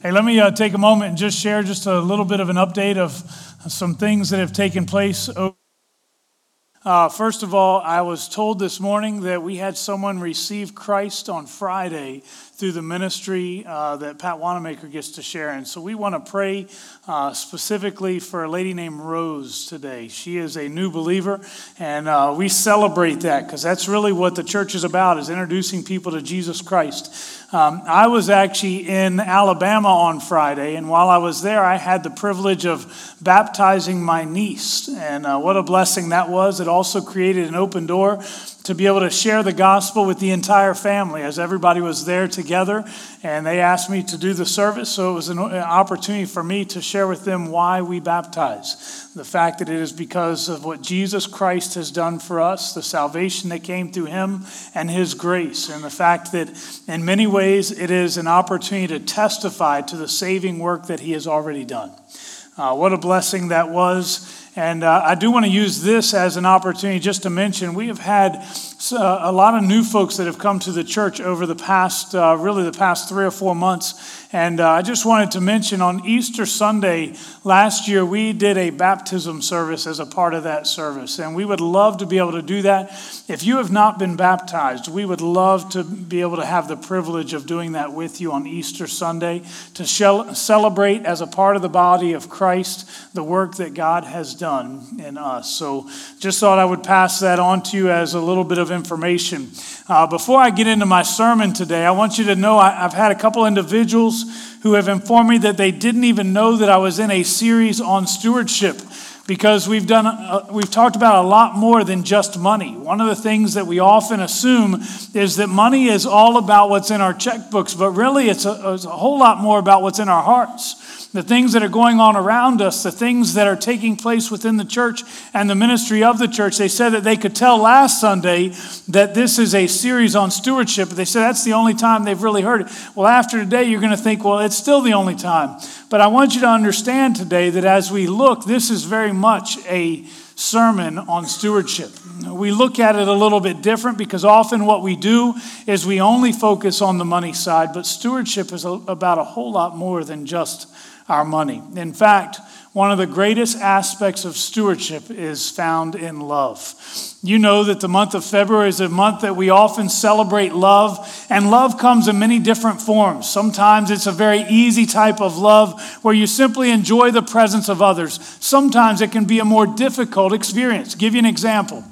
Hey, let me uh, take a moment and just share just a little bit of an update of some things that have taken place. Uh, first of all, I was told this morning that we had someone receive Christ on Friday through the ministry uh, that Pat Wanamaker gets to share. And so we want to pray uh, specifically for a lady named Rose today. She is a new believer, and uh, we celebrate that because that's really what the church is about, is introducing people to Jesus Christ. Um, I was actually in Alabama on Friday, and while I was there, I had the privilege of baptizing my niece. And uh, what a blessing that was. It also created an open door to be able to share the gospel with the entire family as everybody was there together. And they asked me to do the service, so it was an opportunity for me to share with them why we baptize. The fact that it is because of what Jesus Christ has done for us, the salvation that came through him and his grace, and the fact that in many ways it is an opportunity to testify to the saving work that he has already done. Uh, what a blessing that was. And uh, I do want to use this as an opportunity just to mention we have had uh, a lot of new folks that have come to the church over the past, uh, really the past three or four months. And uh, I just wanted to mention on Easter Sunday last year, we did a baptism service as a part of that service. And we would love to be able to do that. If you have not been baptized, we would love to be able to have the privilege of doing that with you on Easter Sunday to celebrate as a part of the body of Christ the work that God has done in us. So just thought I would pass that on to you as a little bit of information. Uh, before I get into my sermon today, I want you to know I, I've had a couple individuals who have informed me that they didn't even know that I was in a series on stewardship because we've done uh, we've talked about a lot more than just money. One of the things that we often assume is that money is all about what's in our checkbooks, but really it's a, it's a whole lot more about what's in our hearts the things that are going on around us, the things that are taking place within the church and the ministry of the church. They said that they could tell last Sunday that this is a series on stewardship. but They said that's the only time they've really heard it. Well, after today, you're going to think, well, it's still the only time. But I want you to understand today that as we look, this is very much a sermon on stewardship. We look at it a little bit different because often what we do is we only focus on the money side, but stewardship is about a whole lot more than just our money. In fact, one of the greatest aspects of stewardship is found in love. You know that the month of February is a month that we often celebrate love, and love comes in many different forms. Sometimes it's a very easy type of love where you simply enjoy the presence of others. Sometimes it can be a more difficult experience. I'll give you an example.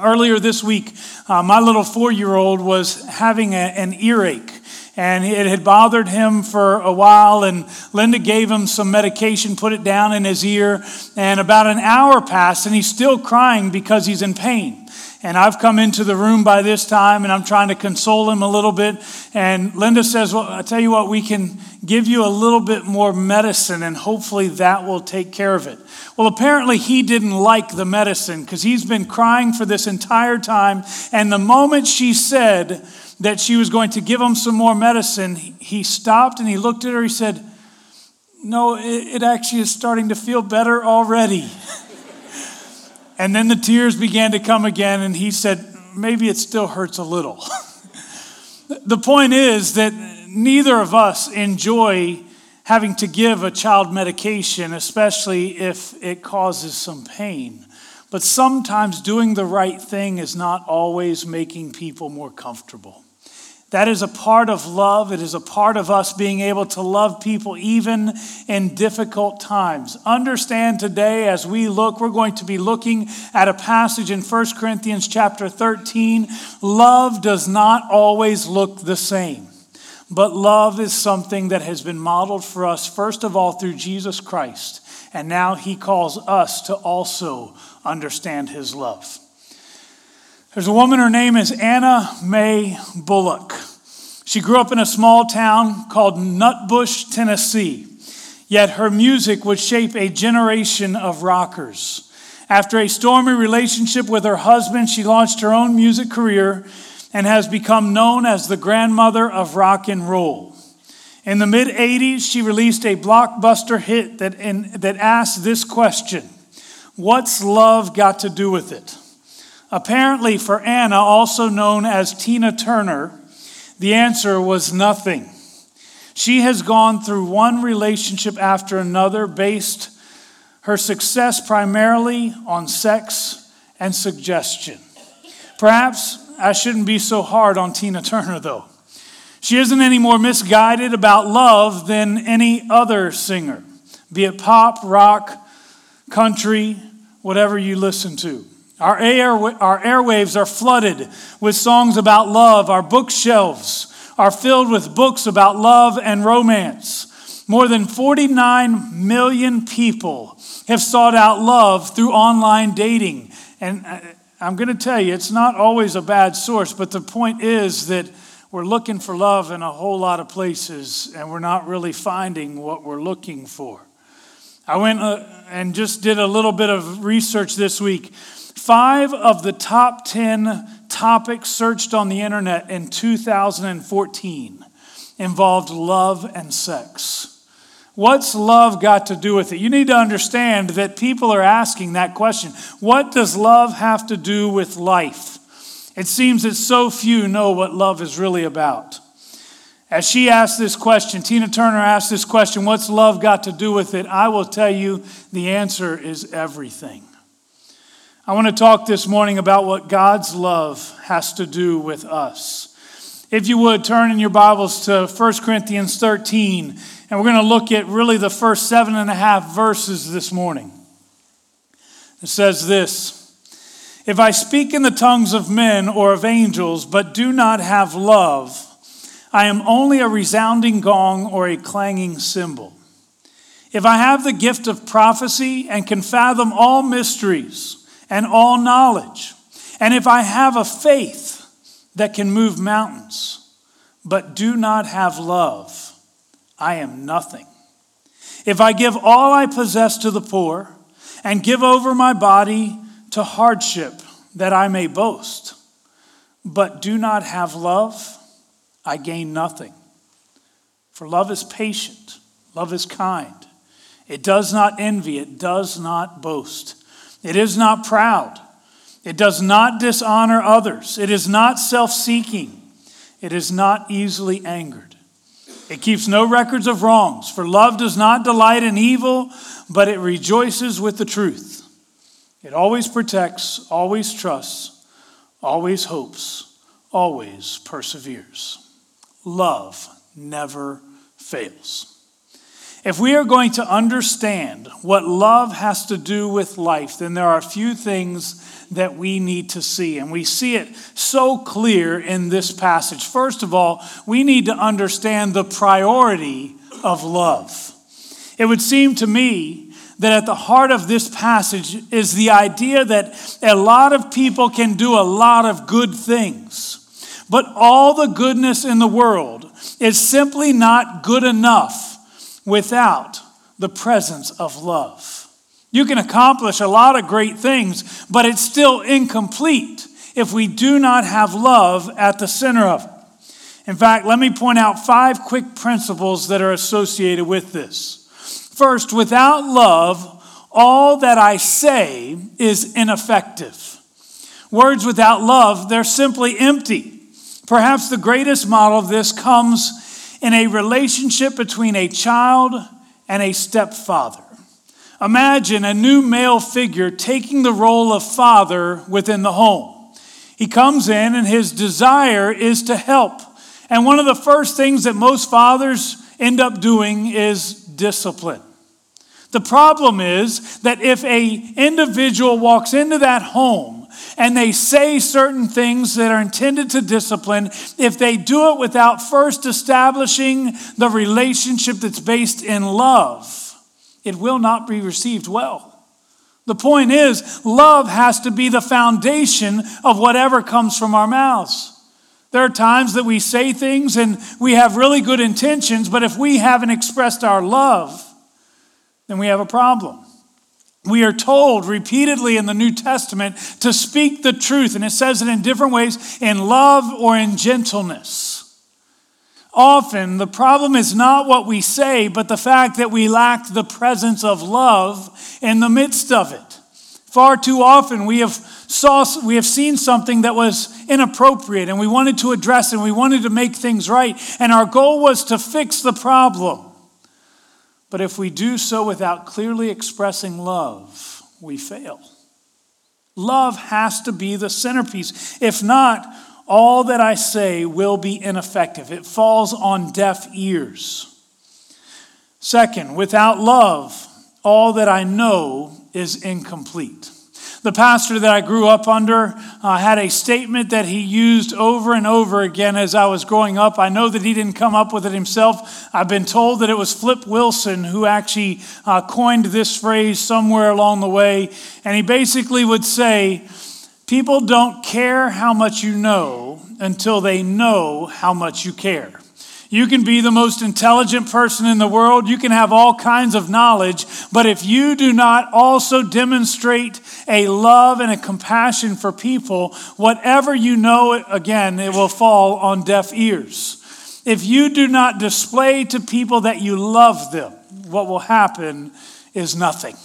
Earlier this week, uh, my little four year old was having a, an earache and it had bothered him for a while. And Linda gave him some medication, put it down in his ear, and about an hour passed, and he's still crying because he's in pain. And I've come into the room by this time and I'm trying to console him a little bit. And Linda says, Well, I tell you what, we can give you a little bit more medicine and hopefully that will take care of it. Well, apparently he didn't like the medicine because he's been crying for this entire time. And the moment she said, that she was going to give him some more medicine, he stopped and he looked at her. He said, No, it, actually is starting to feel better already. and then the tears began to come again, and he said, Maybe it still hurts a little. the point is that neither of us enjoy having to give a child medication, especially if it causes some pain. But sometimes doing the right thing is not always making people more comfortable. That is a part of love. It is a part of us being able to love people even in difficult times. Understand today as we look, we're going to be looking at a passage in 1 Corinthians chapter 13. Love does not always look the same, but love is something that has been modeled for us, first of all, through Jesus Christ. And now he calls us to also understand his love. There's a woman, her name is Anna Mae Bullock. She grew up in a small town called Nutbush, Tennessee. Yet her music would shape a generation of rockers. After a stormy relationship with her husband, she launched her own music career and has become known as the grandmother of rock and roll. In the mid 80s, she released a blockbuster hit that, in, that asked this question What's love got to do with it? Apparently, for Anna, also known as Tina Turner, the answer was nothing. She has gone through one relationship after another, based her success primarily on sex and suggestion. Perhaps I shouldn't be so hard on Tina Turner, though. She isn't any more misguided about love than any other singer, be it pop, rock, country, whatever you listen to. Our, air, our airwaves are flooded with songs about love. Our bookshelves are filled with books about love and romance. More than 49 million people have sought out love through online dating. And uh, I'm going to tell you, it's not always a bad source, but the point is that we're looking for love in a whole lot of places and we're not really finding what we're looking for. I went uh, and just did a little bit of research this week. Five of the top 10 topics searched on the internet in 2014 involved love and sex. What's love got to do with it? You need to understand that people are asking that question. What does love have to do with life? It seems that so few know what love is really about. As she asked this question, Tina Turner asked this question, What's love got to do with it? I will tell you the answer is everything. I want to talk this morning about what God's love has to do with us. If you would, turn in your Bibles to 1 Corinthians 13, and we're going to look at really the first seven and a half verses this morning. It says this If I speak in the tongues of men or of angels, but do not have love, I am only a resounding gong or a clanging cymbal. If I have the gift of prophecy and can fathom all mysteries, and all knowledge. And if I have a faith that can move mountains, but do not have love, I am nothing. If I give all I possess to the poor and give over my body to hardship that I may boast, but do not have love, I gain nothing. For love is patient, love is kind. It does not envy, it does not boast. It is not proud. It does not dishonor others. It is not self seeking. It is not easily angered. It keeps no records of wrongs, for love does not delight in evil, but it rejoices with the truth. It always protects, always trusts, always hopes, always perseveres. Love never fails. If we are going to understand what love has to do with life, then there are a few things that we need to see. And we see it so clear in this passage. First of all, we need to understand the priority of love. It would seem to me that at the heart of this passage is the idea that a lot of people can do a lot of good things. But all the goodness in the world is simply not good enough without the presence of love. You can accomplish a lot of great things, but it's still incomplete if we do not have love at the center of it. In fact, let me point out five quick principles that are associated with this. First, without love, all that I say is ineffective. Words without love, they're simply empty. Perhaps the greatest model of this comes in a relationship between a child and a stepfather. Imagine a new male figure taking the role of father within the home. He comes in, and his desire is to help. And one of the first things that most fathers end up doing is discipline. The problem is that if a individual walks into that home and they say certain things that are intended to discipline, if they do it without first establishing the relationship that's based in love, it will not be received well. The point is, love has to be the foundation of whatever comes from our mouths. There are times that we say things and we have really good intentions, but if we haven't expressed our love, then we have a problem. We are told repeatedly in the New Testament to speak the truth, and it says it in different ways in love or in gentleness. Often, the problem is not what we say, but the fact that we lack the presence of love in the midst of it. Far too often, we have saw, we have seen something that was inappropriate and we wanted to address it and we wanted to make things right. And our goal was to fix the problem. But if we do so without clearly expressing love, we fail. Love has to be the centerpiece. If not, all that I say will be ineffective. It falls on deaf ears. Second, without love, all that I know is incomplete. The pastor that I grew up under uh, had a statement that he used over and over again as I was growing up. I know that he didn't come up with it himself. I've been told that it was Flip Wilson who actually uh, coined this phrase somewhere along the way. And he basically would say, People don't care how much you know until they know how much you care. You can be the most intelligent person in the world. You can have all kinds of knowledge. But if you do not also demonstrate a love and a compassion for people, whatever you know, again, it will fall on deaf ears. If you do not display to people that you love them, what will happen is nothing.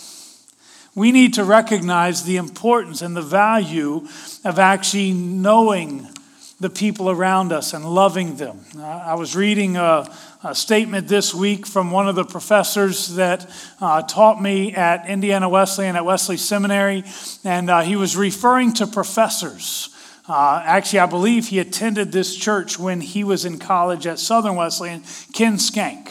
We need to recognize the importance and the value of actually knowing the people around us and loving them. I was reading a, a statement this week from one of the professors that uh, taught me at Indiana Wesleyan at Wesley Seminary, and uh, he was referring to professors. Uh, actually, I believe he attended this church when he was in college at Southern Wesleyan, Ken Schenck.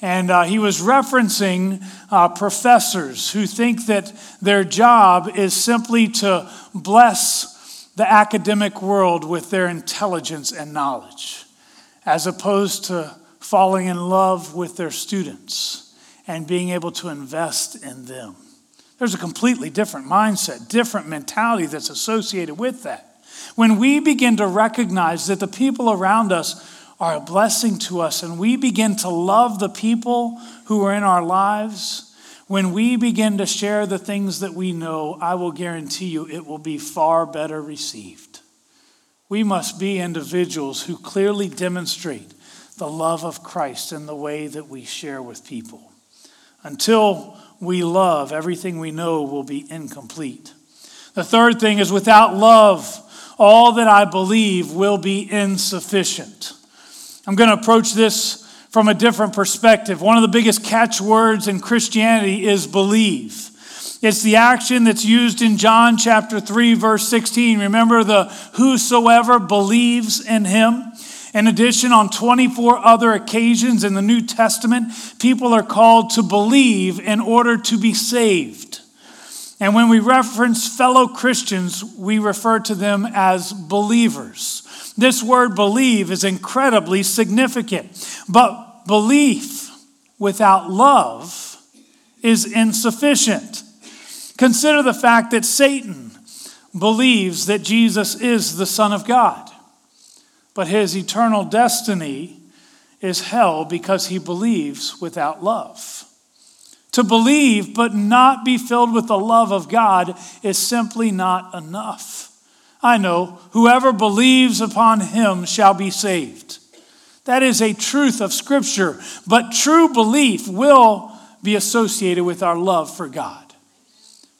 And uh, he was referencing uh, professors who think that their job is simply to bless the academic world with their intelligence and knowledge, as opposed to falling in love with their students and being able to invest in them. There's a completely different mindset, different mentality that's associated with that. When we begin to recognize that the people around us are a blessing to us and we begin to love the people who are in our lives, when we begin to share the things that we know, I will guarantee you it will be far better received. We must be individuals who clearly demonstrate the love of Christ in the way that we share with people. Until we love, everything we know will be incomplete. The third thing is without love, all that I believe will be insufficient. I'm going to approach this from a different perspective. One of the biggest catchwords in Christianity is believe. It's the action that's used in John chapter 3, verse 16. Remember the whosoever believes in him. In addition, on 24 other occasions in the New Testament, people are called to believe in order to be saved. And when we reference fellow Christians, we refer to them as believers. This word believe is incredibly significant. But belief without love is insufficient. Consider the fact that Satan believes that Jesus is the Son of God, but his eternal destiny is hell because he believes without love. To believe but not be filled with the love of God is simply not enough. I know whoever believes upon him shall be saved. That is a truth of Scripture, but true belief will be associated with our love for God.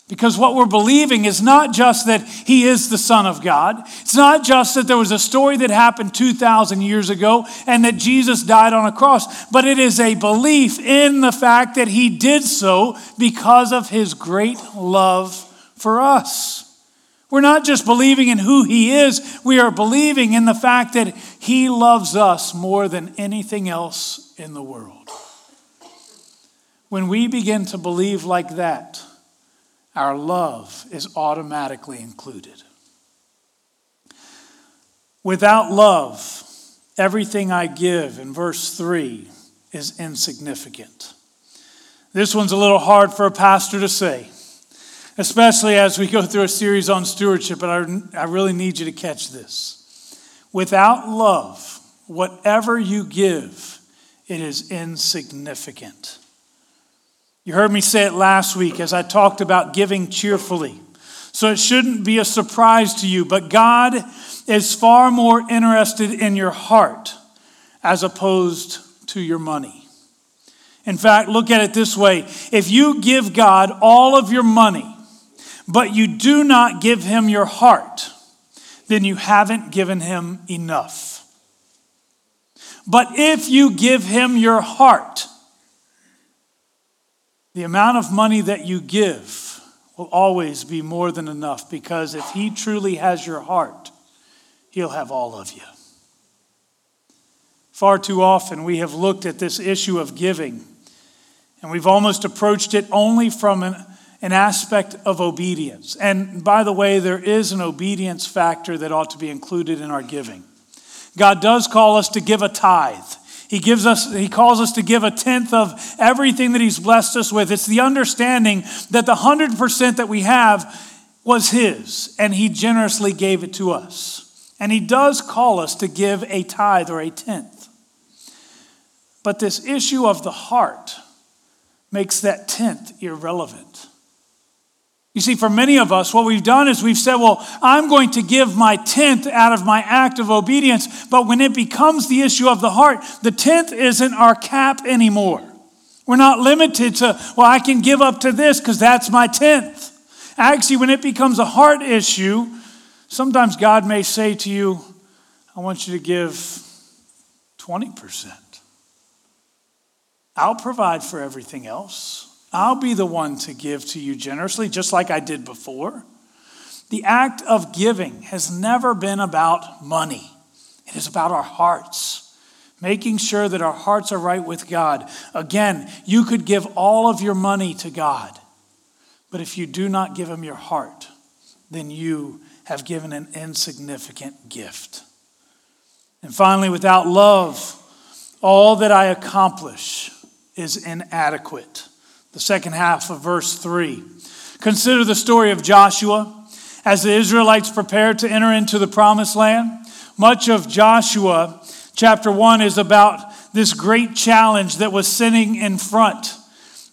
Because what we're believing is not just that He is the Son of God. It's not just that there was a story that happened 2,000 years ago and that Jesus died on a cross, but it is a belief in the fact that He did so because of His great love for us. We're not just believing in who He is, we are believing in the fact that He loves us more than anything else in the world. When we begin to believe like that, our love is automatically included. Without love, everything I give in verse 3 is insignificant. This one's a little hard for a pastor to say especially as we go through a series on stewardship, but I, I really need you to catch this. Without love, whatever you give, it is insignificant. You heard me say it last week as I talked about giving cheerfully. So it shouldn't be a surprise to you, but God is far more interested in your heart as opposed to your money. In fact, look at it this way if you give God all of your money, but you do not give him your heart, then you haven't given him enough. But if you give him your heart, the amount of money that you give will always be more than enough because if he truly has your heart, he'll have all of you. Far too often, we have looked at this issue of giving and we've almost approached it only from an, an aspect of obedience. And by the way, there is an obedience factor that ought to be included in our giving. God does call us to give a tithe. He gives us he calls us to give a tenth of everything that he's blessed us with. It's the understanding that the 100% that we have was his and he generously gave it to us. And he does call us to give a tithe or a tenth. But this issue of the heart makes that tenth irrelevant. You see, for many of us, what we've done is we've said, Well, I'm going to give my tenth out of my act of obedience. But when it becomes the issue of the heart, the tenth isn't our cap anymore. We're not limited to, Well, I can give up to this because that's my tenth. Actually, when it becomes a heart issue, sometimes God may say to you, I want you to give 20%. I'll provide for everything else. I'll be the one to give to you generously, just like I did before. The act of giving has never been about money, it is about our hearts, making sure that our hearts are right with God. Again, you could give all of your money to God, but if you do not give Him your heart, then you have given an insignificant gift. And finally, without love, all that I accomplish is inadequate. The second half of verse 3. Consider the story of Joshua as the Israelites prepared to enter into the promised land. Much of Joshua chapter 1 is about this great challenge that was sitting in front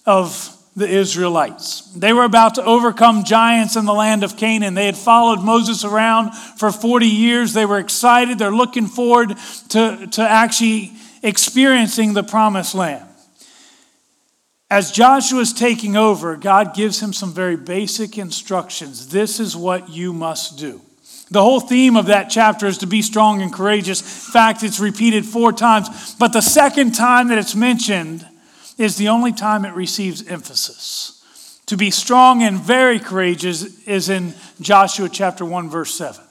of the Israelites. They were about to overcome giants in the land of Canaan. They had followed Moses around for 40 years. They were excited. They're looking forward to, to actually experiencing the promised land. As Joshua is taking over, God gives him some very basic instructions. This is what you must do. The whole theme of that chapter is to be strong and courageous. In fact, it's repeated four times. But the second time that it's mentioned is the only time it receives emphasis. To be strong and very courageous is in Joshua chapter 1, verse 7.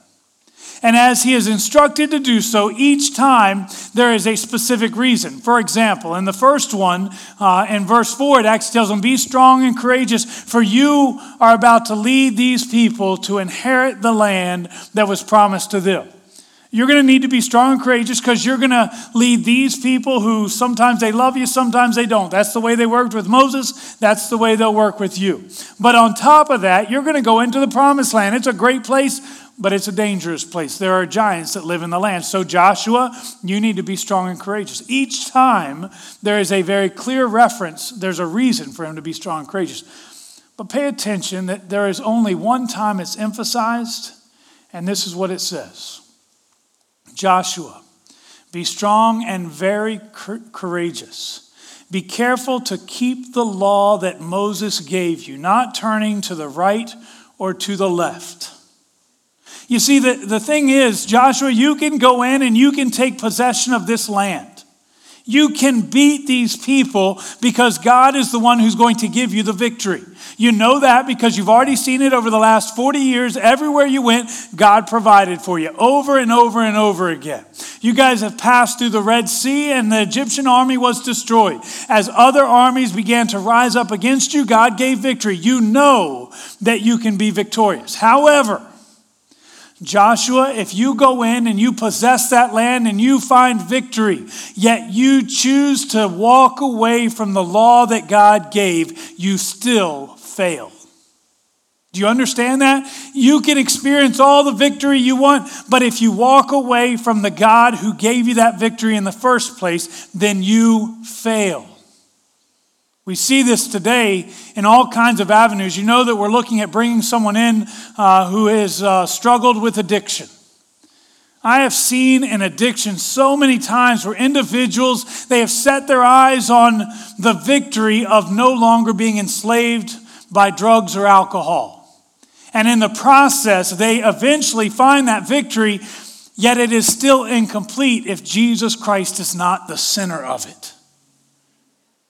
And as he is instructed to do so, each time there is a specific reason. For example, in the first one, uh, in verse 4, it actually tells them, Be strong and courageous, for you are about to lead these people to inherit the land that was promised to them. You're going to need to be strong and courageous because you're going to lead these people who sometimes they love you, sometimes they don't. That's the way they worked with Moses. That's the way they'll work with you. But on top of that, you're going to go into the promised land. It's a great place but it's a dangerous place. There are giants that live in the land. So, Joshua, you need to be strong and courageous. Each time there is a very clear reference, there's a reason for him to be strong and courageous. But pay attention that there is only one time it's emphasized, and this is what it says Joshua, be strong and very courageous. Be careful to keep the law that Moses gave you, not turning to the right or to the left you see, the, the thing is, Joshua, you can go in and you can take possession of this land. You can beat these people because God is the one who's going to give you the victory. You know that because you've already seen it over the last 40 years. Everywhere you went, God provided for you over and over and over again. You guys have passed through the Red Sea and the Egyptian army was destroyed. As other armies began to rise up against you, God gave victory. You know that you can be victorious. However, Joshua, if you go in and you possess that land and you find victory, yet you choose to walk away from the law that God gave, you still fail. Do you understand that? You can experience all the victory you want, but if you walk away from the God who gave you that victory in the first place, then you fail. We see this today in all kinds of avenues. You know that we're looking at bringing someone in uh, who has uh, struggled with addiction. I have seen an addiction so many times where individuals they have set their eyes on the victory of no longer being enslaved by drugs or alcohol. And in the process, they eventually find that victory, yet it is still incomplete if Jesus Christ is not the center of it.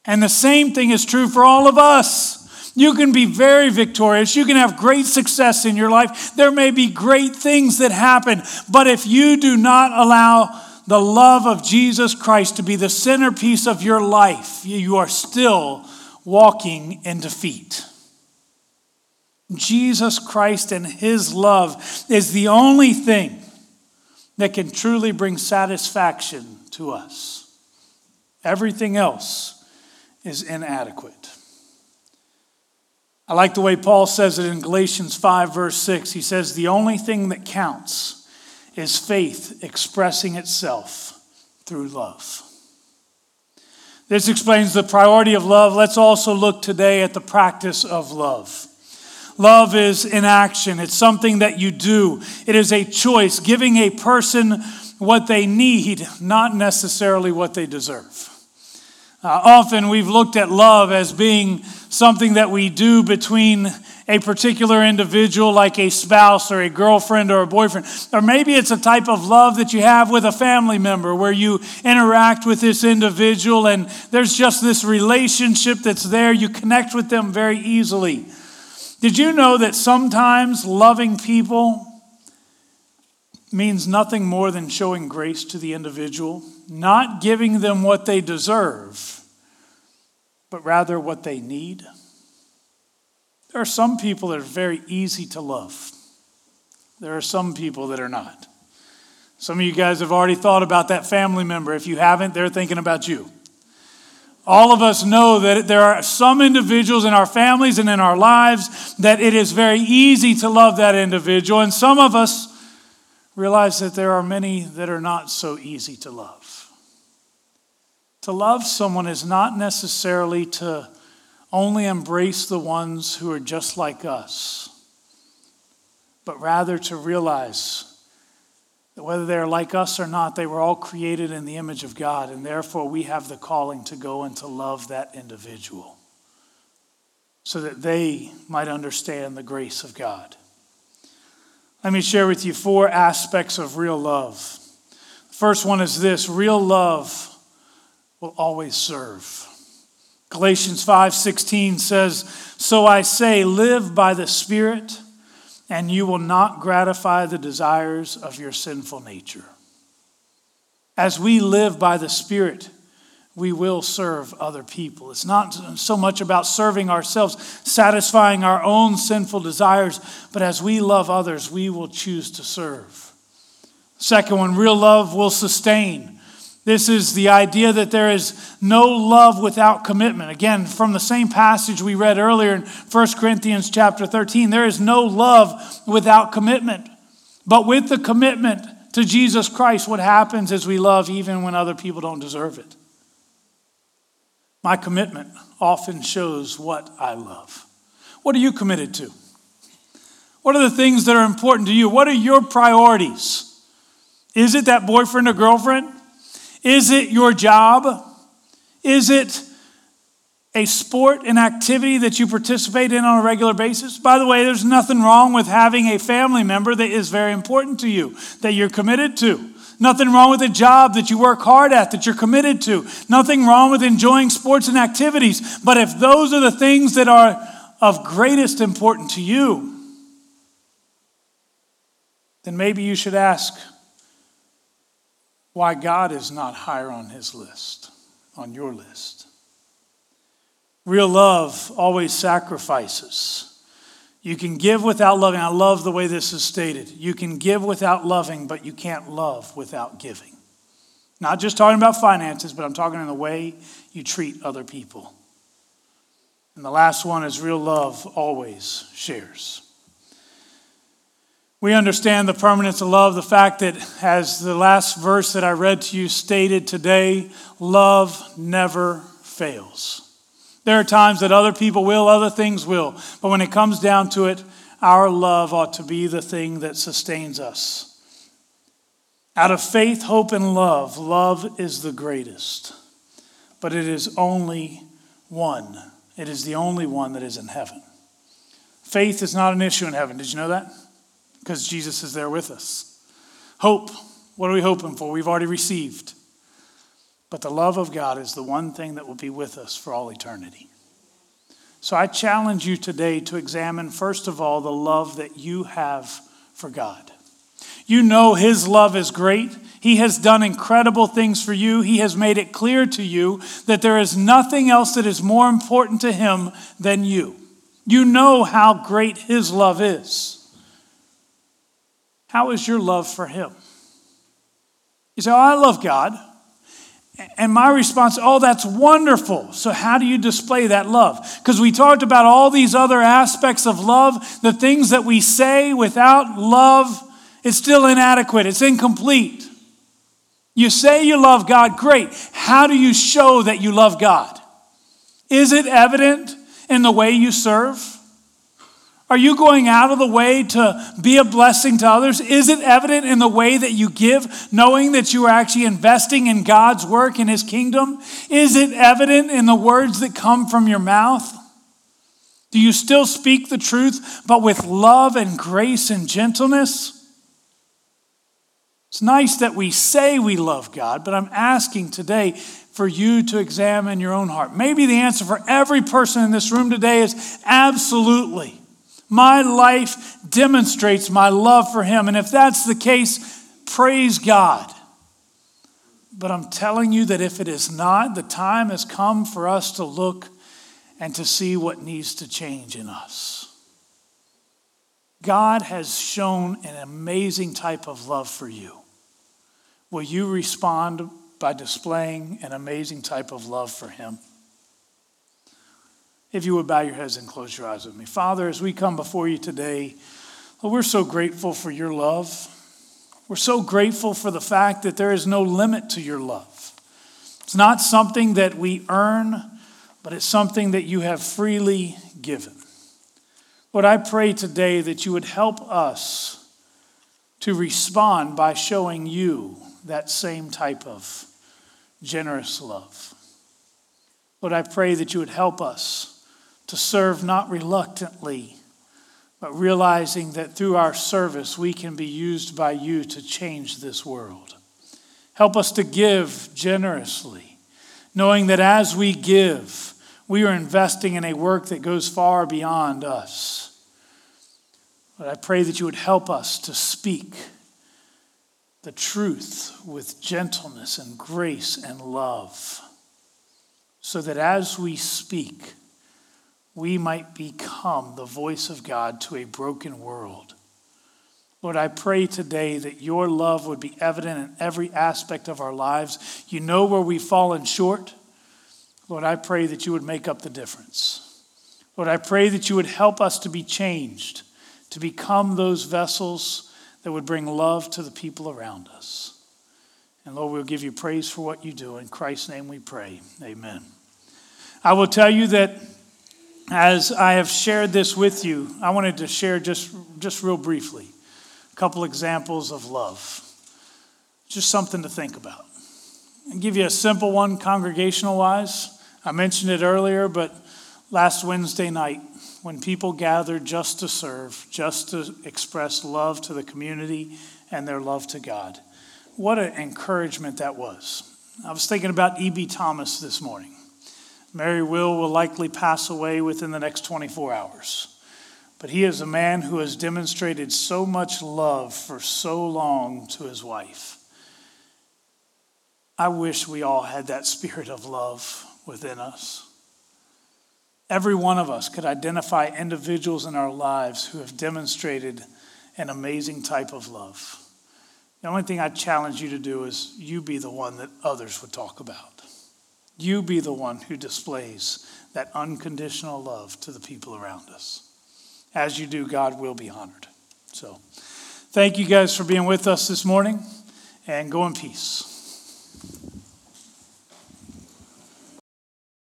And the same thing is true for all of us. You can be very victorious. You can have great success in your life. There may be great things that happen. But if you do not allow the love of Jesus Christ to be the centerpiece of your life, you are still walking in defeat. Jesus Christ and his love is the only thing that can truly bring satisfaction to us. Everything else is inadequate. I like the way Paul says it in Galatians 5, verse 6. He says, The only thing that counts is faith expressing itself through love. This explains the priority of love. Let's also look today at the practice of love. Love is in action, it's something that you do, it is a choice, giving a person what they need, not necessarily what they deserve. Uh, often we've looked at love as being something that we do between a particular individual, like a spouse or a girlfriend or a boyfriend. Or maybe it's a type of love that you have with a family member where you interact with this individual and there's just this relationship that's there. You connect with them very easily. Did you know that sometimes loving people means nothing more than showing grace to the individual? Not giving them what they deserve but rather what they need. There are some people that are very easy to love, there are some people that are not. Some of you guys have already thought about that family member. If you haven't, they're thinking about you. All of us know that there are some individuals in our families and in our lives that it is very easy to love that individual, and some of us realize that there are many that are not so easy to love. To love someone is not necessarily to only embrace the ones who are just like us, but rather to realize that whether they're like us or not, they were all created in the image of God, and therefore we have the calling to go and to love that individual so that they might understand the grace of God. Let me share with you four aspects of real love. The first one is this real love will always serve. Galatians 5:16 says, "So I say, live by the Spirit, and you will not gratify the desires of your sinful nature." As we live by the Spirit, we will serve other people. It's not so much about serving ourselves, satisfying our own sinful desires, but as we love others, we will choose to serve. Second one, real love will sustain. This is the idea that there is no love without commitment. Again, from the same passage we read earlier in 1 Corinthians chapter 13, there is no love without commitment. But with the commitment to Jesus Christ, what happens is we love even when other people don't deserve it. My commitment often shows what I love. What are you committed to? What are the things that are important to you? What are your priorities? Is it that boyfriend or girlfriend? Is it your job? Is it a sport, an activity that you participate in on a regular basis? By the way, there's nothing wrong with having a family member that is very important to you, that you're committed to. Nothing wrong with a job that you work hard at, that you're committed to. Nothing wrong with enjoying sports and activities. But if those are the things that are of greatest importance to you, then maybe you should ask why God is not higher on his list, on your list. Real love always sacrifices. You can give without loving. I love the way this is stated. You can give without loving, but you can't love without giving. Not just talking about finances, but I'm talking in the way you treat other people. And the last one is real love always shares. We understand the permanence of love, the fact that, as the last verse that I read to you stated today, love never fails. There are times that other people will, other things will, but when it comes down to it, our love ought to be the thing that sustains us. Out of faith, hope, and love, love is the greatest, but it is only one. It is the only one that is in heaven. Faith is not an issue in heaven. Did you know that? Because Jesus is there with us. Hope. What are we hoping for? We've already received. But the love of God is the one thing that will be with us for all eternity. So I challenge you today to examine, first of all, the love that you have for God. You know His love is great. He has done incredible things for you. He has made it clear to you that there is nothing else that is more important to Him than you. You know how great His love is. How is your love for Him? You say, Oh, I love God. And my response, oh, that's wonderful. So, how do you display that love? Because we talked about all these other aspects of love, the things that we say without love, it's still inadequate, it's incomplete. You say you love God, great. How do you show that you love God? Is it evident in the way you serve? Are you going out of the way to be a blessing to others? Is it evident in the way that you give, knowing that you are actually investing in God's work in His kingdom? Is it evident in the words that come from your mouth? Do you still speak the truth, but with love and grace and gentleness? It's nice that we say we love God, but I'm asking today for you to examine your own heart. Maybe the answer for every person in this room today is absolutely. My life demonstrates my love for Him. And if that's the case, praise God. But I'm telling you that if it is not, the time has come for us to look and to see what needs to change in us. God has shown an amazing type of love for you. Will you respond by displaying an amazing type of love for Him? If you would bow your heads and close your eyes with me. Father, as we come before you today, we're so grateful for your love. We're so grateful for the fact that there is no limit to your love. It's not something that we earn, but it's something that you have freely given. Lord, I pray today that you would help us to respond by showing you that same type of generous love. Lord, I pray that you would help us to serve not reluctantly, but realizing that through our service we can be used by you to change this world. Help us to give generously, knowing that as we give, we are investing in a work that goes far beyond us. But I pray that you would help us to speak the truth with gentleness and grace and love, so that as we speak, we might become the voice of God to a broken world. Lord, I pray today that your love would be evident in every aspect of our lives. You know where we've fallen short. Lord, I pray that you would make up the difference. Lord, I pray that you would help us to be changed, to become those vessels that would bring love to the people around us. And Lord, we'll give you praise for what you do. In Christ's name we pray. Amen. I will tell you that as I have shared this with you, I wanted to share just, just real briefly a couple examples of love. Just something to think about. I'll give you a simple one, congregational wise. I mentioned it earlier, but last Wednesday night, when people gathered just to serve, just to express love to the community and their love to God, what an encouragement that was. I was thinking about E.B. Thomas this morning. Mary Will will likely pass away within the next 24 hours. But he is a man who has demonstrated so much love for so long to his wife. I wish we all had that spirit of love within us. Every one of us could identify individuals in our lives who have demonstrated an amazing type of love. The only thing I challenge you to do is you be the one that others would talk about. You be the one who displays that unconditional love to the people around us. As you do, God will be honored. So, thank you guys for being with us this morning, and go in peace.